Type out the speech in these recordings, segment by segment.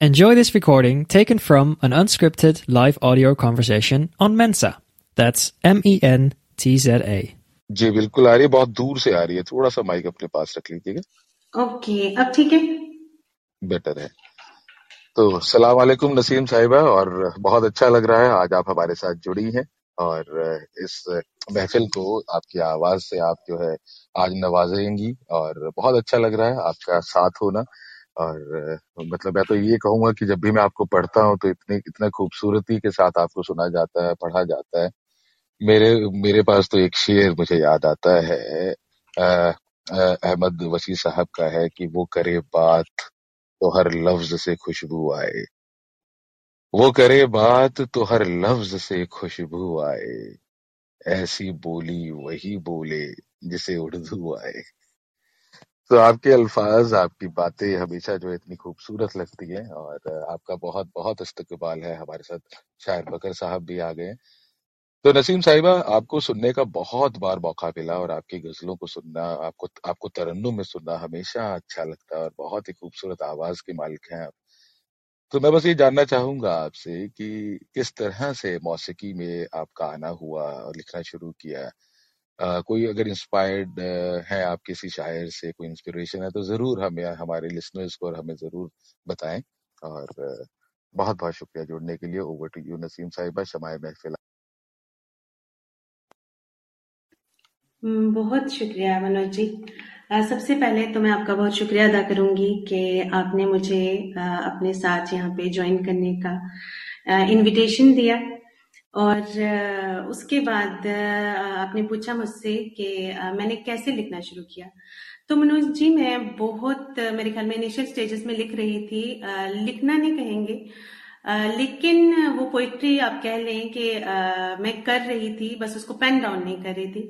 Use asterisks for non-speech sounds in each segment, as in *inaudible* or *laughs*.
Enjoy this recording taken from an unscripted live audio conversation on Mensa. That's M E N T Z A. जी बिल्कुल आ रही है बहुत दूर से आ रही है। थोड़ा सा माइक अपने पास रख लीजिएगा। ओके अब ठीक है? बेटर है। तो सलाम वालेकुम नसीम साहिबा और बहुत अच्छा लग रहा है आज आप हमारे साथ जुड़ी हैं और इस महफिल को आपकी आवाज़ से आप जो है आज नवाजेंगी और बहुत अच्छा लग रहा है आपका साथ होना। और मतलब मैं तो ये कहूँगा कि जब भी मैं आपको पढ़ता हूँ तो इतनी, इतना खूबसूरती के साथ आपको सुना जाता है, पढ़ा जाता है। मेरे मेरे पास तो एक शेर मुझे याद आता है अहमद वसी साहब का है कि वो करे बात तो हर लफ्ज से खुशबू आए। वो करे बात तो हर लफ्ज से खुशबू आए। ऐसी बोली वही बोले जिसे उर्दू आए। तो आपके अल्फाज, आपकी बातें हमेशा जो है इतनी खूबसूरत लगती हैं और आपका बहुत बहुत इस्तकबाल है हमारे साथ। शायर बकर साहब भी आ गए तो नसीम साहिबा, आपको सुनने का बहुत बार मौका मिला और आपकी गजलों को सुनना, आपको आपको तरन्नुम में सुनना हमेशा अच्छा लगता है और बहुत ही खूबसूरत आवाज़ के मालिक हैं आप। तो मैं बस ये जानना चाहूँगा आपसे कि किस तरह से मौसीकी में आपका आना हुआ और लिखना शुरू किया? कोई अगर इंस्पायर्ड है आप किसी शायर से कोई इंस्पिरेशन है तो ज़रूर हमें हमारे लिसनर्स को और हमें ज़रूर बताएँ। और बहुत बहुत शुक्रिया जुड़ने के लिए। ओवर टू यू नसीम साहिबा शमाय महफिल हम्म, बहुत शुक्रिया मनोज जी। सबसे पहले तो मैं आपका बहुत शुक्रिया अदा करूँगी कि आपने मुझे अपने साथ यहाँ पे ज्वाइन करने का इनविटेशन दिया। और उसके बाद आपने पूछा मुझसे कि मैंने कैसे लिखना शुरू किया? तो मनोज जी, मैं बहुत, मेरे ख्याल में इनिशियल स्टेजेस में लिख रही थी। लिखना नहीं कहेंगे। लेकिन वो पोइट्री आप कह लें कि मैं कर रही थी, बस उसको पेन डाउन नहीं कर रही थी।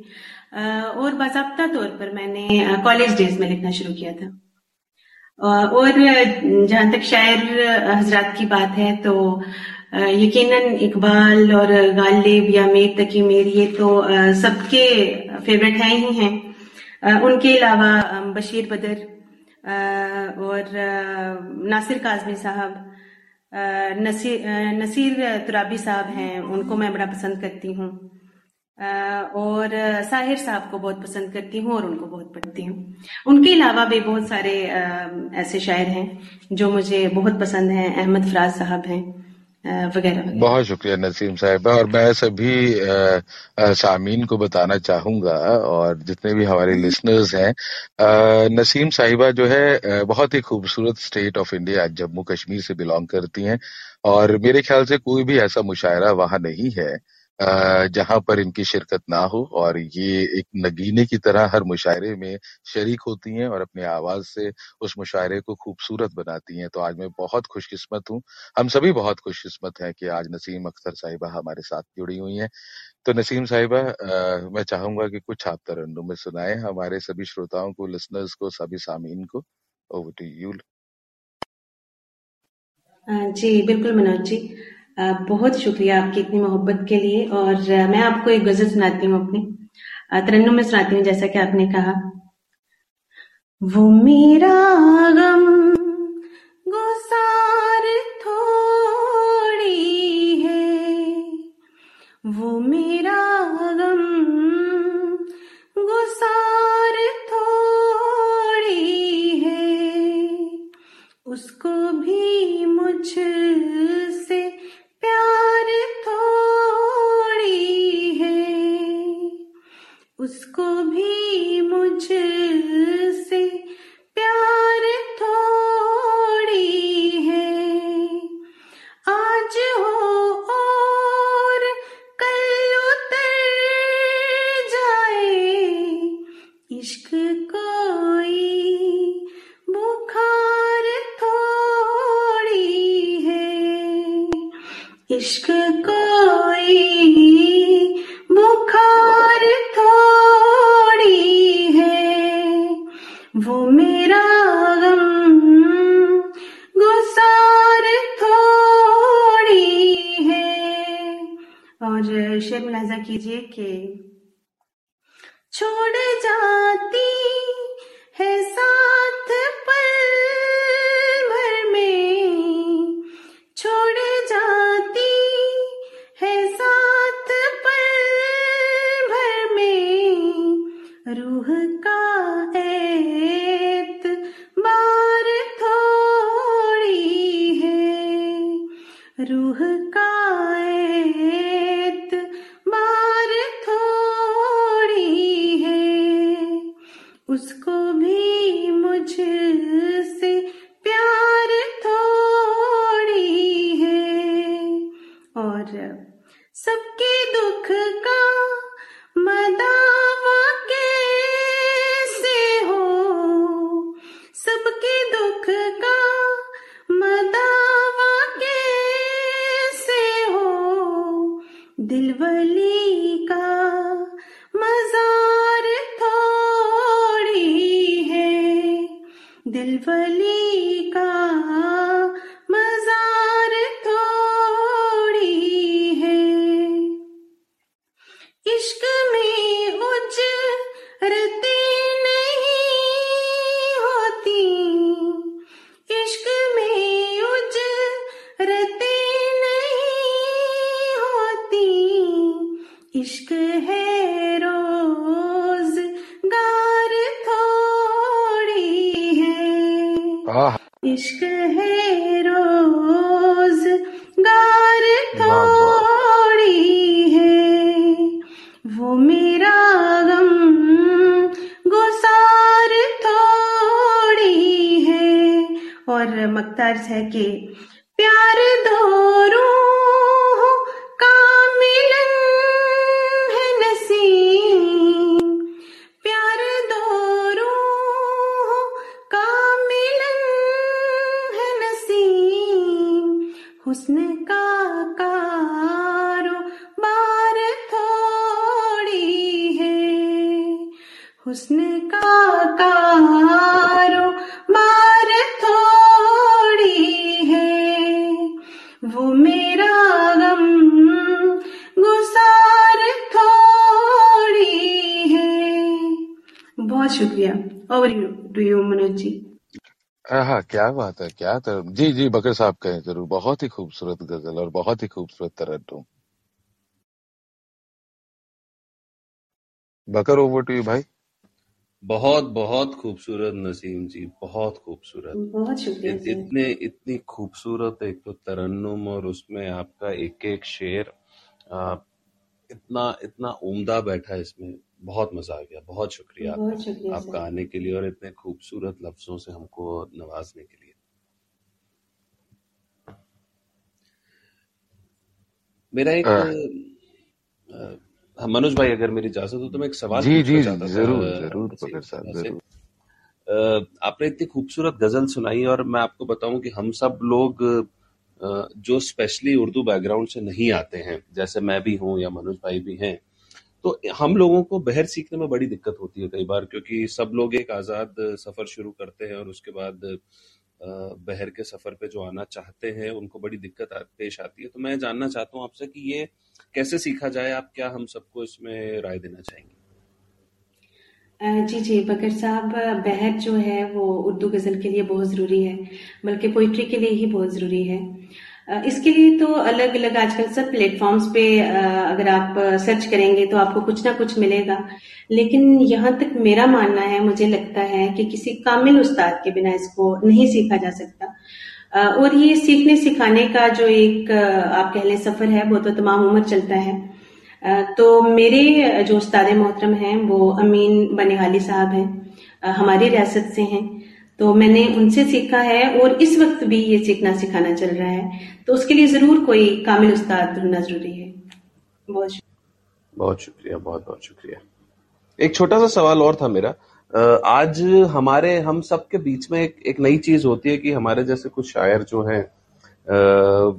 और बाजाबता तौर पर मैंने कॉलेज डेज़ में लिखना शुरू किया था। और जहाँ तक शायर हजरात की बात है तो यकीनन इकबाल और गालिब या मेर तकी मेर, ये तो सबके फेवरेट हैं ही हैं। उनके अलावा बशीर बदर और नासिर काजमी साहब नसीर तुराबी साहब हैं, उनको मैं बड़ा पसंद करती हूँ। और साहिर साहब को बहुत पसंद करती हूँ और उनको बहुत पढ़ती हूँ। उनके अलावा भी बहुत सारे ऐसे शायर हैं, जो मुझे बहुत पसंद हैं, अहमद फराज साहब हैं। वगैरह बहुत शुक्रिया नसीम साहिबा और मैं सभी सामीन को बताना चाहूँगा और जितने भी हमारे लिसनर्स हैं नसीम साहिबा जो है बहुत ही खूबसूरत state of India Jammu Kashmir से बिलोंग करती हैं। और मेरे ख्याल से कोई भी ऐसा मुशायरा वहाँ नहीं है। जहाँ पर इनकी शिरकत ना हो और ये एक नगीने की तरह हर मुशायरे में शरीक होती हैं और अपनी आवाज़ से उस मुशायरे को खूबसूरत बनाती हैं। तो आज मैं बहुत खुशकिस्मत हूँ। हम सभी बहुत खुशकिस्मत हैं कि आज नसीम अख्तर साहिबा हमारे साथ जुड़ी हुई हैं। तो नसीम साहिबा मैं चाहूँगा कि कुछ आप तरन्नुम में सुनाए हमारे सभी श्रोताओं को, लिसनर्स को, सभी सामीन को। Over to you. जी, बिल्कुल, मनोज जी। बहुत शुक्रिया आपकी इतनी मोहब्बत के लिए और मैं आपको एक गज़ल सुनाती हूँ अपनी। तरन्नुम में सुनाती हूँ, जैसा कि आपने कहा। वो मेरा गम गुसार थोड़ी है। वो मेरा गम गुसार थोड़ी है। उसको भी मुझ शेर मुलाजा कीजिए कि छोड़ जाती है साथ और सबके दुख का मदावा कैसे हो? सबके दुख का मदावा कैसे हो? दिलवली का मजार थोड़ी है, दिलवली इश्क है रोज गार थोड़ी है। इश्क है रोज हुस्न का कारोबार थोड़ी है। वो मेरा गम गुसार थोड़ी है। बहुत शुक्रिया। Over you to you Manoj ji. हाँ क्या बात है, क्या तर... जी जी, बकर साहब कहें ज़रूर। बहुत ही खूबसूरत गज़ल और बहुत ही खूबसूरत Tarannum Bakar over to you भाई। बहुत बहुत खूबसूरत नसीम जी बहुत खूबसूरत। बहुत शुक्रिया इत, इतने इतनी खूबसूरत एक तो तरन्नुम और उसमें आपका एक एक शेर आ, इतना इतना उम्दा बैठा है इसमें बहुत मज़ा आ गया बहुत शुक्रिया आपका बहुत शुक्रिया आपका सर। आने के लिए और इतने खूबसूरत लफ्जों से हमको नवाजने के लिए। मेरा एक अ, हाँ, मनोज भाई अगर मेरी इजाज़त हो तो मैं एक सवाल जी जी ज़रूर ज़रूर साहब ज़रूर। आपने इतनी खूबसूरत गज़ल सुनाई और मैं आपको बताऊँ कि हम सब लोग जो स्पेशली उर्दू बैकग्राउंड से नहीं आते हैं जैसे मैं भी हूँ या मनोज भाई भी हैं तो हम लोगों को बहर सीखने में बड़ी दिक्कत होती है कई बार क्योंकि सब लोग एक आज़ाद सफ़र शुरू करते हैं और उसके बाद बहर के सफ़र पे जो आना चाहते हैं उनको बड़ी दिक्कत पेश आती है। तो मैं जानना चाहता हूँ आपसे कि ये कैसे सीखा जाए? आप क्या हम सबको इसमें राय देना चाहेंगे? जी जी, बकर साहब बहर जो है वो उर्दू गज़ल के लिए बहुत ज़रूरी है, बल्कि पोइट्री के लिए ही बहुत ज़रूरी है। इसके लिए तो अलग अलग आजकल सब प्लेटफॉर्म्स पे अगर आप सर्च करेंगे तो आपको कुछ ना कुछ मिलेगा। लेकिन यहाँ तक मेरा मानना है, मुझे लगता है कि किसी कामिल उस्ताद के बिना इसको नहीं सीखा जा सकता। और ये सीखने सिखाने का जो एक आप कह लें सफ़र है, वो तो तमाम उम्र चलता है। तो मेरे जो उस्ताद मोहतरम हैं, वो अमीन बनिहाली साहब हैं हमारी रियासत से हैं। तो मैंने उनसे सीखा है और इस वक्त भी ये सीखना सिखाना चल रहा है। तो उसके लिए ज़रूर कोई कामिल उस्ताद ढूंढना ज़रूरी है। बहुत शुक्रिया। बहुत शुक्रिया, बहुत बहुत शुक्रिया। एक छोटा सा सवाल और था मेरा आज हमारे हम सब के बीच में एक, एक नई चीज़ होती है कि हमारे जैसे कुछ शायर जो हैं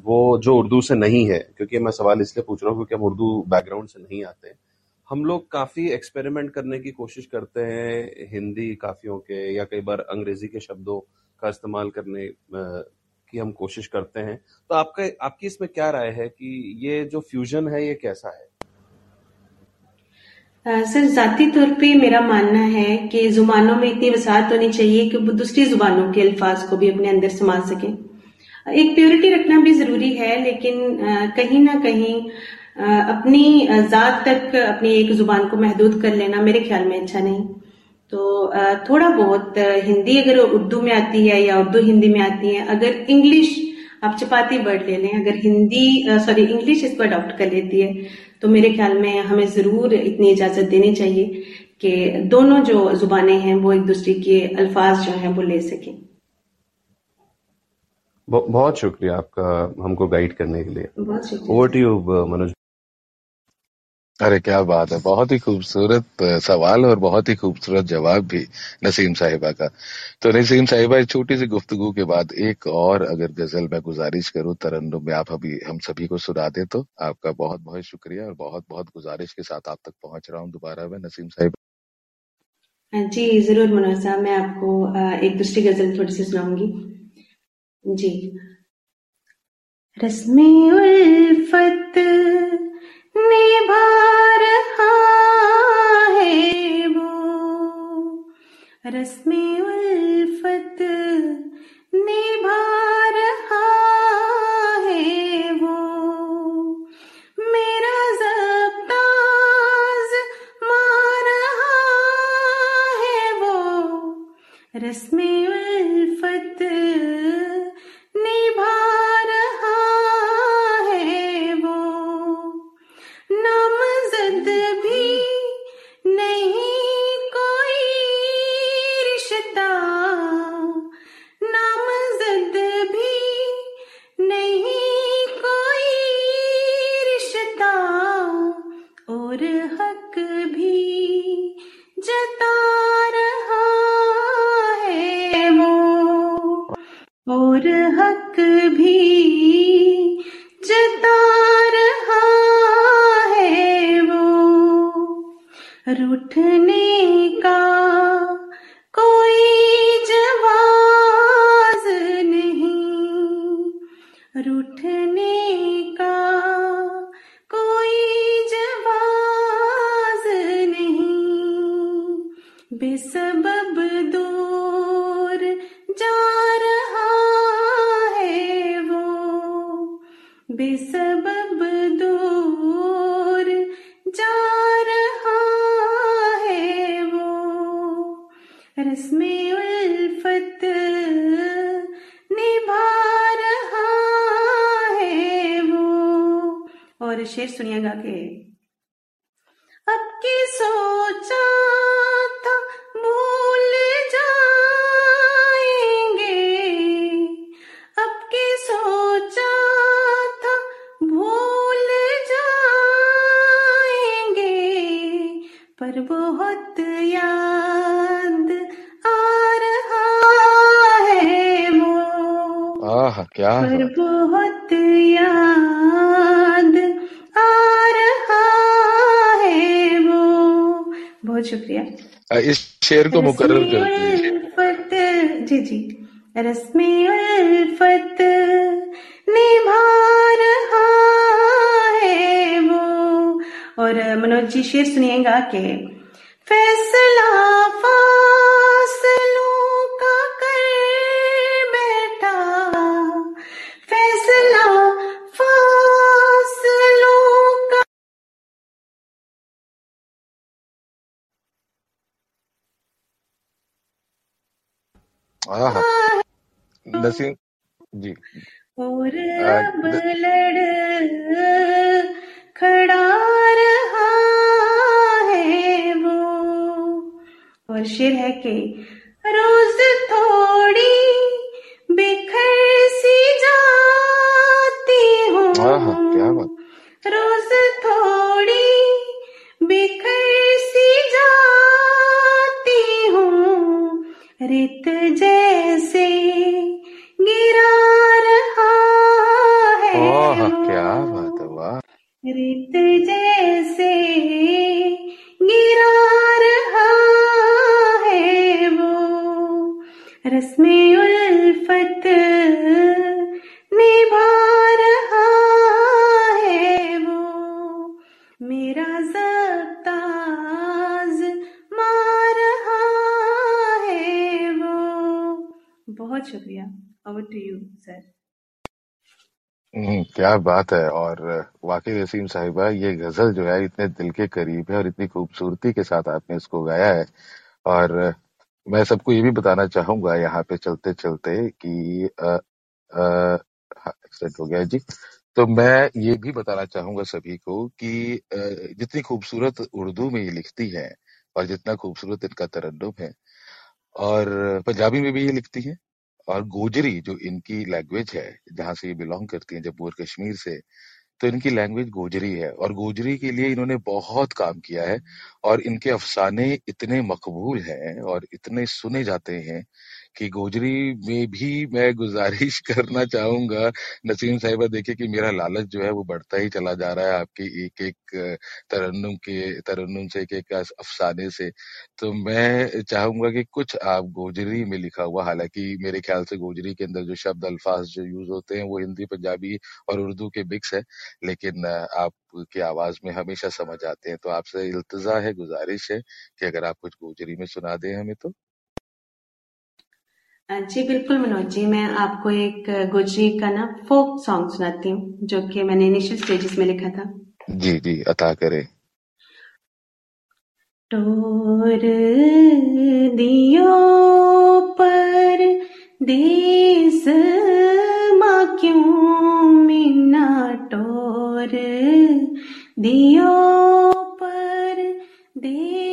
वो जो उर्दू से नहीं है क्योंकि मैं सवाल इसलिए पूछ रहा हूँ क्योंकि हम उर्दू बैकग्राउंड से नहीं आते हम लोग काफ़ी एक्सपेरिमेंट करने की कोशिश करते हैं हिंदी काफियों के या कई बार अंग्रेज़ी के शब्दों का इस्तेमाल करने की हम कोशिश करते हैं। तो आपका आपकी इसमें क्या राय है कि ये जो फ्यूजन है ये कैसा है? सर, जाती तौर पे मेरा मानना है कि जुबानों में इतनी वसात होनी चाहिए कि वो दूसरी जुबानों के अल्फाज को भी अपने अंदर संभाल सके। एक प्योरिटी रखना भी ज़रूरी है, लेकिन कहीं ना कहीं अपनी जात तक अपनी एक ज़ुबान को महदूद कर लेना मेरे ख्याल में अच्छा नहीं। तो थोड़ा बहुत हिंदी अगर उर्दू में आती है या उर्दू हिंदी में आती है, अगर इंग्लिश आप चपाती वर्ड ले लें अगर हिंदी सॉरी इंग्लिश इसको अडॉप्ट कर लेती है तो मेरे ख्याल में हमें ज़रूर इतनी इजाज़त देनी चाहिए कि दोनों जो जुबानें हैं वो एक दूसरे के अल्फाज जो हैं वो ले सकें। बहुत शुक्रिया आपका हमको गाइड करने के लिए। बहुत शुक्रिया। ओवर टू यू मनोज अरे, क्या बात है। बहुत ही खूबसूरत सवाल और बहुत ही खूबसूरत जवाब भी नसीम साहिबा का। तो नसीम साहिबा, इस छोटी सी गुफ्तगु के बाद एक और अगर गज़ल मैं गुजारिश करूँ, तरन्नुम में आप अभी, हम सभी को सुना दे तो आपका बहुत बहुत शुक्रिया और बहुत बहुत गुजारिश के साथ आप तक पहुँच रहा हूँ दोबारा मैं नसीम साहिबा। जी, ज़रूर मनोज साहब, मैं आपको एक दूसरी गज़ल थोड़ी सी सुनाऊँगी। जी। रस्म उल्फत निभा रहा है वो। रस्में उल्फत शेर सुनिएगा के अब की सोचा था भूल जाएँगे। अब की सोचा था भूल जाएँगे। पर बहुत याद आ रहा है वो। आह क्या पर शेर को मुकर्र कर जी जी। रस्मे उल्फत निभा रहा है वो। और मनोज जी, शेर सुनिएगा के फासलों नसीम जी। और अब लड़ खड़ा रहा है वो। और शेर है कि रोज थोड़ी बिखर सी जाती क्या हूँ बात। रोज थोड़ी बिखर सी जाती हूँ। रित जैसे क्या बात है और वाकई वसीम साहिबा, ये गज़ल जो है इतने दिल के करीब है और इतनी खूबसूरती के साथ आपने इसको गाया है। और मैं सबको ये भी बताना चाहूँगा यहाँ पे चलते चलते कि ह- परसेंट हो गया जी। तो मैं ये भी बताना चाहूँगा सभी को कि जितनी खूबसूरत उर्दू में ये लिखती है और जितना खूबसूरत इनका तरन्नुम है, और पंजाबी में भी ये लिखती है। और गोजरी जो इनकी लैंग्वेज है, जहाँ से ये बिलोंग करती हैं, जम्मू और कश्मीर से तो इनकी लैंग्वेज गोजरी है। और गोजरी के लिए इन्होंने बहुत काम किया है और इनके अफसाने इतने मकबूल हैं और इतने सुने जाते हैं कि गोजरी में भी मैं गुजारिश *laughs* करना चाहूँगा। नसीम साहिबा, देखिए कि मेरा लालच जो है वो बढ़ता ही चला जा रहा है आपके एक एक तरन्नुम के, तरन्नुम से एक एक अफसाने से। तो मैं चाहूँगा कि कुछ आप गोजरी में लिखा हुआ, हालाँकि मेरे ख्याल से गोजरी के अंदर जो शब्द अल्फाज जो यूज़ होते हैं वो हिंदी, पंजाबी और उर्दू के मिक्स है, लेकिन आप की आवाज़ में हमेशा समझ आते हैं। तो आपसे इल्तजा है, गुजारिश है कि अगर आप कुछ गोजरी में सुना दें हमें तो। जी बिल्कुल मनोज जी मैं आपको एक गुजरी का ना फोक सॉन्ग सुनाती हूँ जो कि मैंने इनिशियल स्टेजेस में लिखा था। जी जी अता करे। टोर दियो पर देस माँ क्यों मीना? टोर दियो पर देस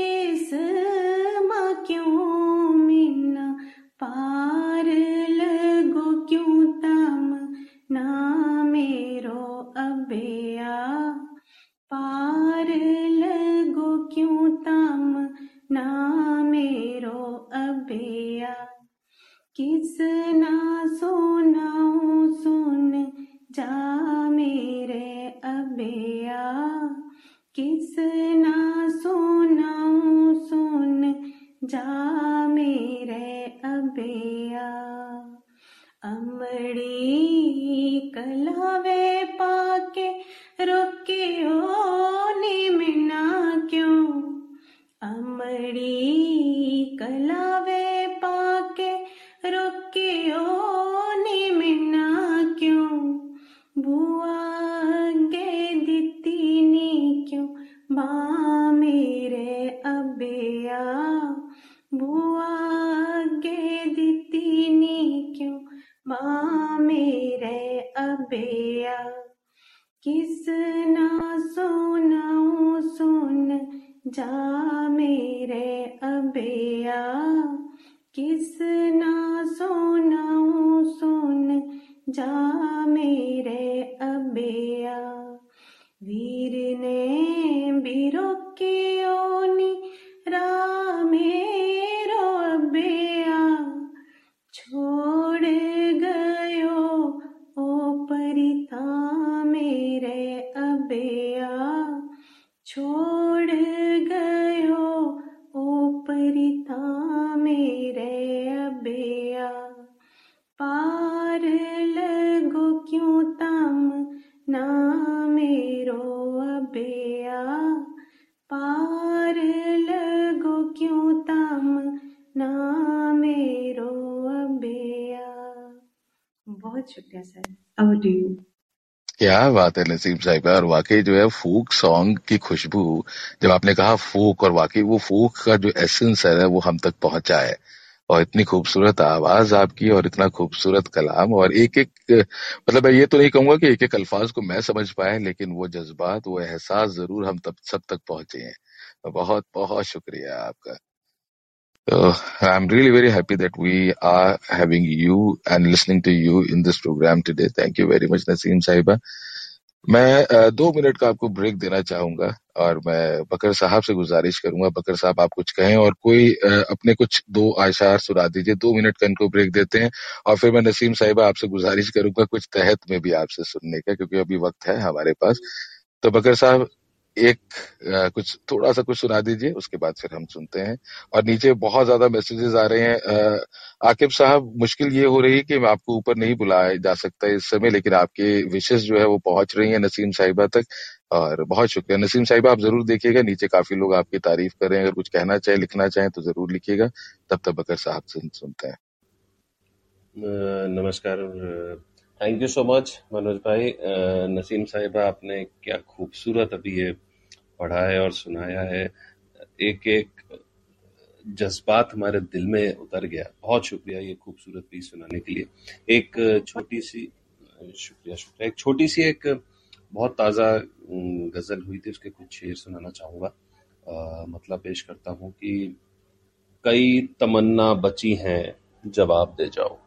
क्या बात है नसीम साहिबा और वाकई जो है फोक सॉन्ग की खुशबू, जब आपने कहा फोक और वाकई वो फोक का जो एसेंस है वो हम तक पहुँचा है। और इतनी खूबसूरत आवाज़ आपकी और इतना खूबसूरत कलाम और एक एक मतलब मैं ये तो नहीं कहूँगा कि एक एक अल्फाज को मैं समझ पाए लेकिन वो जज्बात, वो एहसास ज़रूर हम तब, सब तक पहुँचे हैं। बहुत बहुत शुक्रिया आपका। So I'm really very happy that we are having you and listening to you in this program today. Thank you very much, Naseem Sahiba. मैं अ, दो मिनट का आपको ब्रेक देना चाहूँगा और मैं बकर साहब से गुजारिश करूँगा बकर साहब आप कुछ कहें और कोई अ, अपने कुछ दो आशार सुना दीजिए दो मिनट का इनको ब्रेक देते हैं और फिर मैं नसीम साहिबा आपसे गुजारिश करूँगा कुछ तहत में भी आपसे सुनने का क्योंकि अभी वक्त है हमारे पास तो बकर साहब एक अ, कुछ थोड़ा सा कुछ सुना दीजिए उसके बाद फिर हम सुनते हैं। और नीचे बहुत ज़्यादा मैसेजेस आ रहे हैं। आकिब साहब मुश्किल ये हो रही है कि मैं आपको ऊपर नहीं बुलाया जा सकता इस समय लेकिन आपके विशेष जो है वो पहुँच रही है नसीम साहिबा तक। और बहुत शुक्रिया। नसीम साहिबा आप ज़रूर देखिएगा नीचे काफ़ी लोग आपकी तारीफ़ कर रहे हैं। अगर कुछ कहना चाहे लिखना चाहें तो ज़रूर लिखिएगा। तब तक बकर साहब से सुनते हैं। नमस्कार। Thank you so much Manoj भाई। नसीम साहिबा आपने क्या खूबसूरत अभी ये पढ़ा है और सुनाया है एक एक जज्बात हमारे दिल में उतर गया। बहुत शुक्रिया ये खूबसूरत पीस सुनाने के लिए। एक छोटी सी शुक्रिया शुक्रिया। एक छोटी सी एक बहुत ताज़ा गज़ल हुई थी, उसके कुछ शेर सुनाना चाहूँगा। मतलब पेश करता हूँ कि कई तमन्ना बची हैं, जवाब दे जाओ।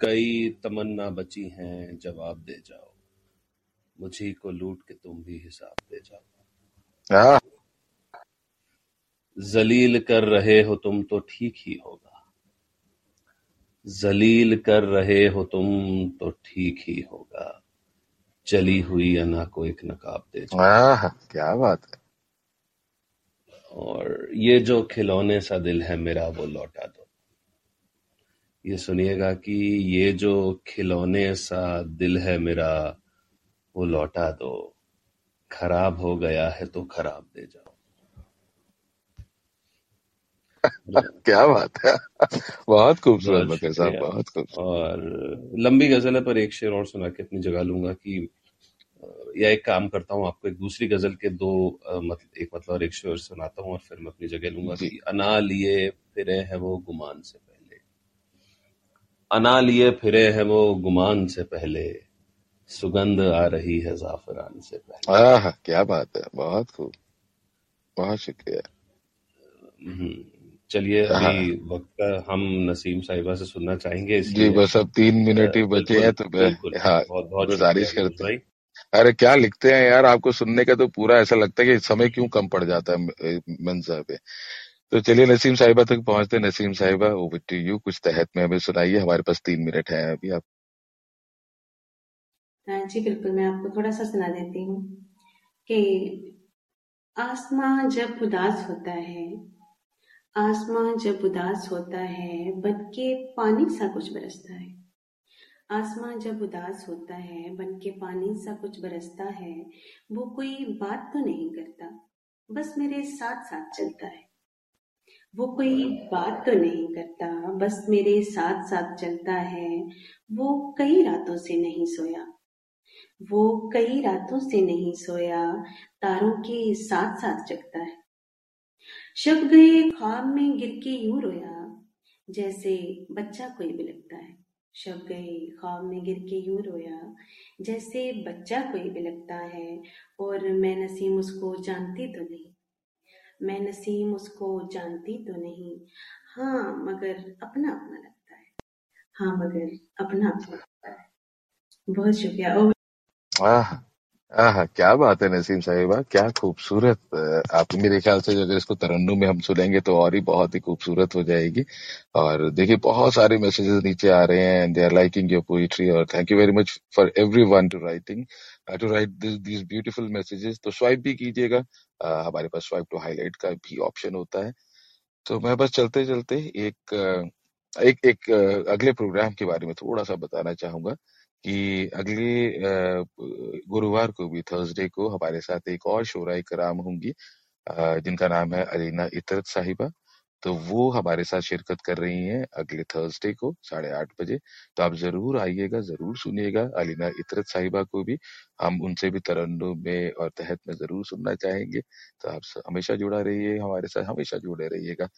कई तमन्ना बची हैं, जवाब दे जाओ। मुझी को लूट के तुम भी हिसाब दे जाओ। हाँ। जलील कर रहे हो तुम तो ठीक ही होगा। जलील कर रहे हो तुम तो ठीक ही होगा। चली हुई अना को एक नकाब दे आह, क्या बात है। और ये जो खिलौने सा दिल है मेरा वो लौटा दो। ये सुनिएगा कि ये जो खिलौने सा दिल है मेरा वो लौटा दो। खराब हो गया है तो खराब दे जाओ। *laughs* क्या बात है। बहुत खूबसूरत बकर साहब बहुत खूबसूरत। और लंबी गज़ल है पर एक शेर और सुना के अपनी जगह लूँगा कि या एक काम करता हूँ आपको एक दूसरी गज़ल के दो मतलब एक मतलब और एक शेर सुनाता हूँ और फिर मैं अपनी जगह लूँगा कि अना लिए फिरे हैं वो गुमान से पहले। अना लिए फिरे हैं वो गुमान से पहले। सुगंध आ रही है जाफरान से पहले। आह क्या बात है बहुत खूब बहुत शुक्रिया। हम्म, चलिए हाँ। अभी वक्त हम नसीम साहिबा से सुनना चाहेंगे जी बस अब तीन मिनट ही बचे हैं तो मैं हाँ बहुत बहुत गुजारिश करते भाई। अरे क्या लिखते हैं यार आपको सुनने का तो पूरा ऐसा लगता है कि समय क्यों कम पड़ जाता है मंजर पे। तो चलिए नसीम साहिबा तक पहुँचते नसीम साहिबा ओवर टू यू कुछ तहत में हमें सुनाइए हमारे पास तीन मिनट है अभी आप। हाँ जी, बिल्कुल, मैं आपको थोड़ा सा सुना देती हूँ कि आसमां जब उदास होता है, आसमां जब उदास होता है, बन के पानी सा कुछ बरसता है। आसमां जब उदास होता है, बन के पानी सा कुछ बरसता है, वो कोई बात तो नहीं करता, बस मेरे साथ साथ चलता है। वो कोई बात तो नहीं करता, बस मेरे साथ साथ चलता है, वो कई रातों से नहीं सोया। वो कई रातों से नहीं सोया, तारों के साथ साथ जगता है। शब गए ख्वाब में गिर के यूँ रोया, जैसे बच्चा कोई बिलकता है। शब गए ख्वाब में गिर के यूँ रोया, जैसे बच्चा कोई बिलकता है, और मैं नसीम उसको जानती तो नहीं। मैं नसीम उसको जानती तो नहीं। हाँ मगर अपना अपना लगता है। हाँ मगर अपना अपना लगता है। बहुत शुक्रिया। आह आह, क्या बात है नसीम साहिबा, क्या खूबसूरत आप मेरे ख्याल से अगर इसको तरन्नुम में हम सुनेंगे तो और ही बहुत ही खूबसूरत हो जाएगी। और देखिए, बहुत सारे मैसेजेस नीचे आ रहे हैं they are liking your poetry और thank you very much for every one to writing to write these beautiful messages तो स्वाइप भी कीजिएगा हमारे पास स्वाइप टू हाईलाइट का भी ऑप्शन होता है। तो मैं बस चलते चलते एक एक एक अगले प्रोग्राम के बारे में थोड़ा सा बताना चाहूँगा। कि अगले गुरुवार को भी थर्सडे को हमारे साथ एक और शोरा कराम होंगी जिनका नाम है अलीना इतरत साहिबा। तो वो हमारे साथ शिरकत कर रही हैं अगले थर्सडे को, साढ़े आठ बजे। तो आप ज़रूर आइएगा, ज़रूर सुनिएगा अलीना इतरत साहिबा को भी। हम उनसे भी तरन्नुम में और तहत में ज़रूर सुनना चाहेंगे। तो आप हमेशा जुड़ा रहिए, हमारे साथ हमेशा जुड़े रहिएगा।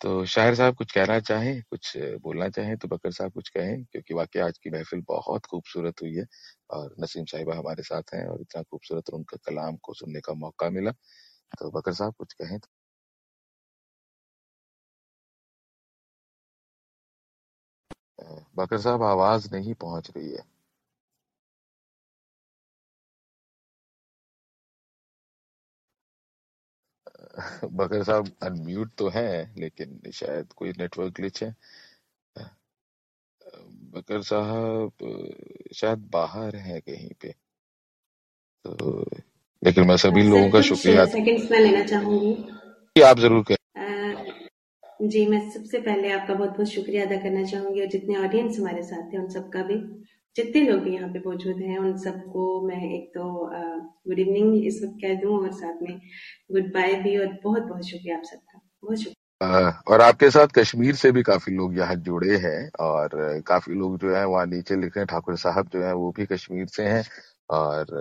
तो शायर साहब कुछ कहना चाहें, कुछ बोलना चाहें तो बकर साहब कुछ कहें, क्योंकि वाकई आज की महफिल बहुत खूबसूरत हुई है और नसीम साहिबा हमारे साथ हैं और इतना खूबसूरत उनका कलाम को सुनने का मौका मिला। तो बकर साहब कुछ कहें तो। बकर साहब आवाज़ नहीं पहुँच रही है। *laughs* बकर साहब अनम्यूट तो हैं लेकिन शायद कोई नेटवर्क ग्लिच है। बकर साहब शायद बाहर हैं कहीं पे। तो लेकिन मैं सभी लोगों का शुक्रिया। सेकंड्स में लेना चाहूँगी। आप ज़रूर करें जी मैं सबसे पहले आपका बहुत बहुत शुक्रिया अदा करना चाहूँगी और जितने ऑडियंस हमारे साथ थे उन सबका भी। जितने लोग भी यहाँ पे मौजूद हैं, उन सबको मैं एक तो गुड इवनिंग इस वक्त कह दूँ और साथ में गुड बाय भी और बहुत बहुत शुक्रिया आप सबका। बहुत शुक्रिया। और आपके साथ कश्मीर से भी काफ़ी लोग यहाँ जुड़े हैं और काफ़ी लोग जो है वहाँ नीचे लिख रहे हैं, ठाकुर साहब जो है वो भी कश्मीर से हैं और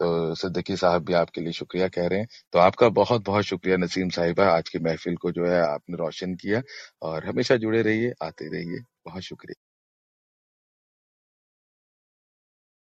तो सिद्दीकी साहब भी आपके लिए शुक्रिया कह रहे हैं। तो आपका बहुत बहुत शुक्रिया नसीम साहिबा, आज की महफिल को जो है आपने रोशन किया और हमेशा जुड़े रहिए, आते रहिए। बहुत शुक्रिया।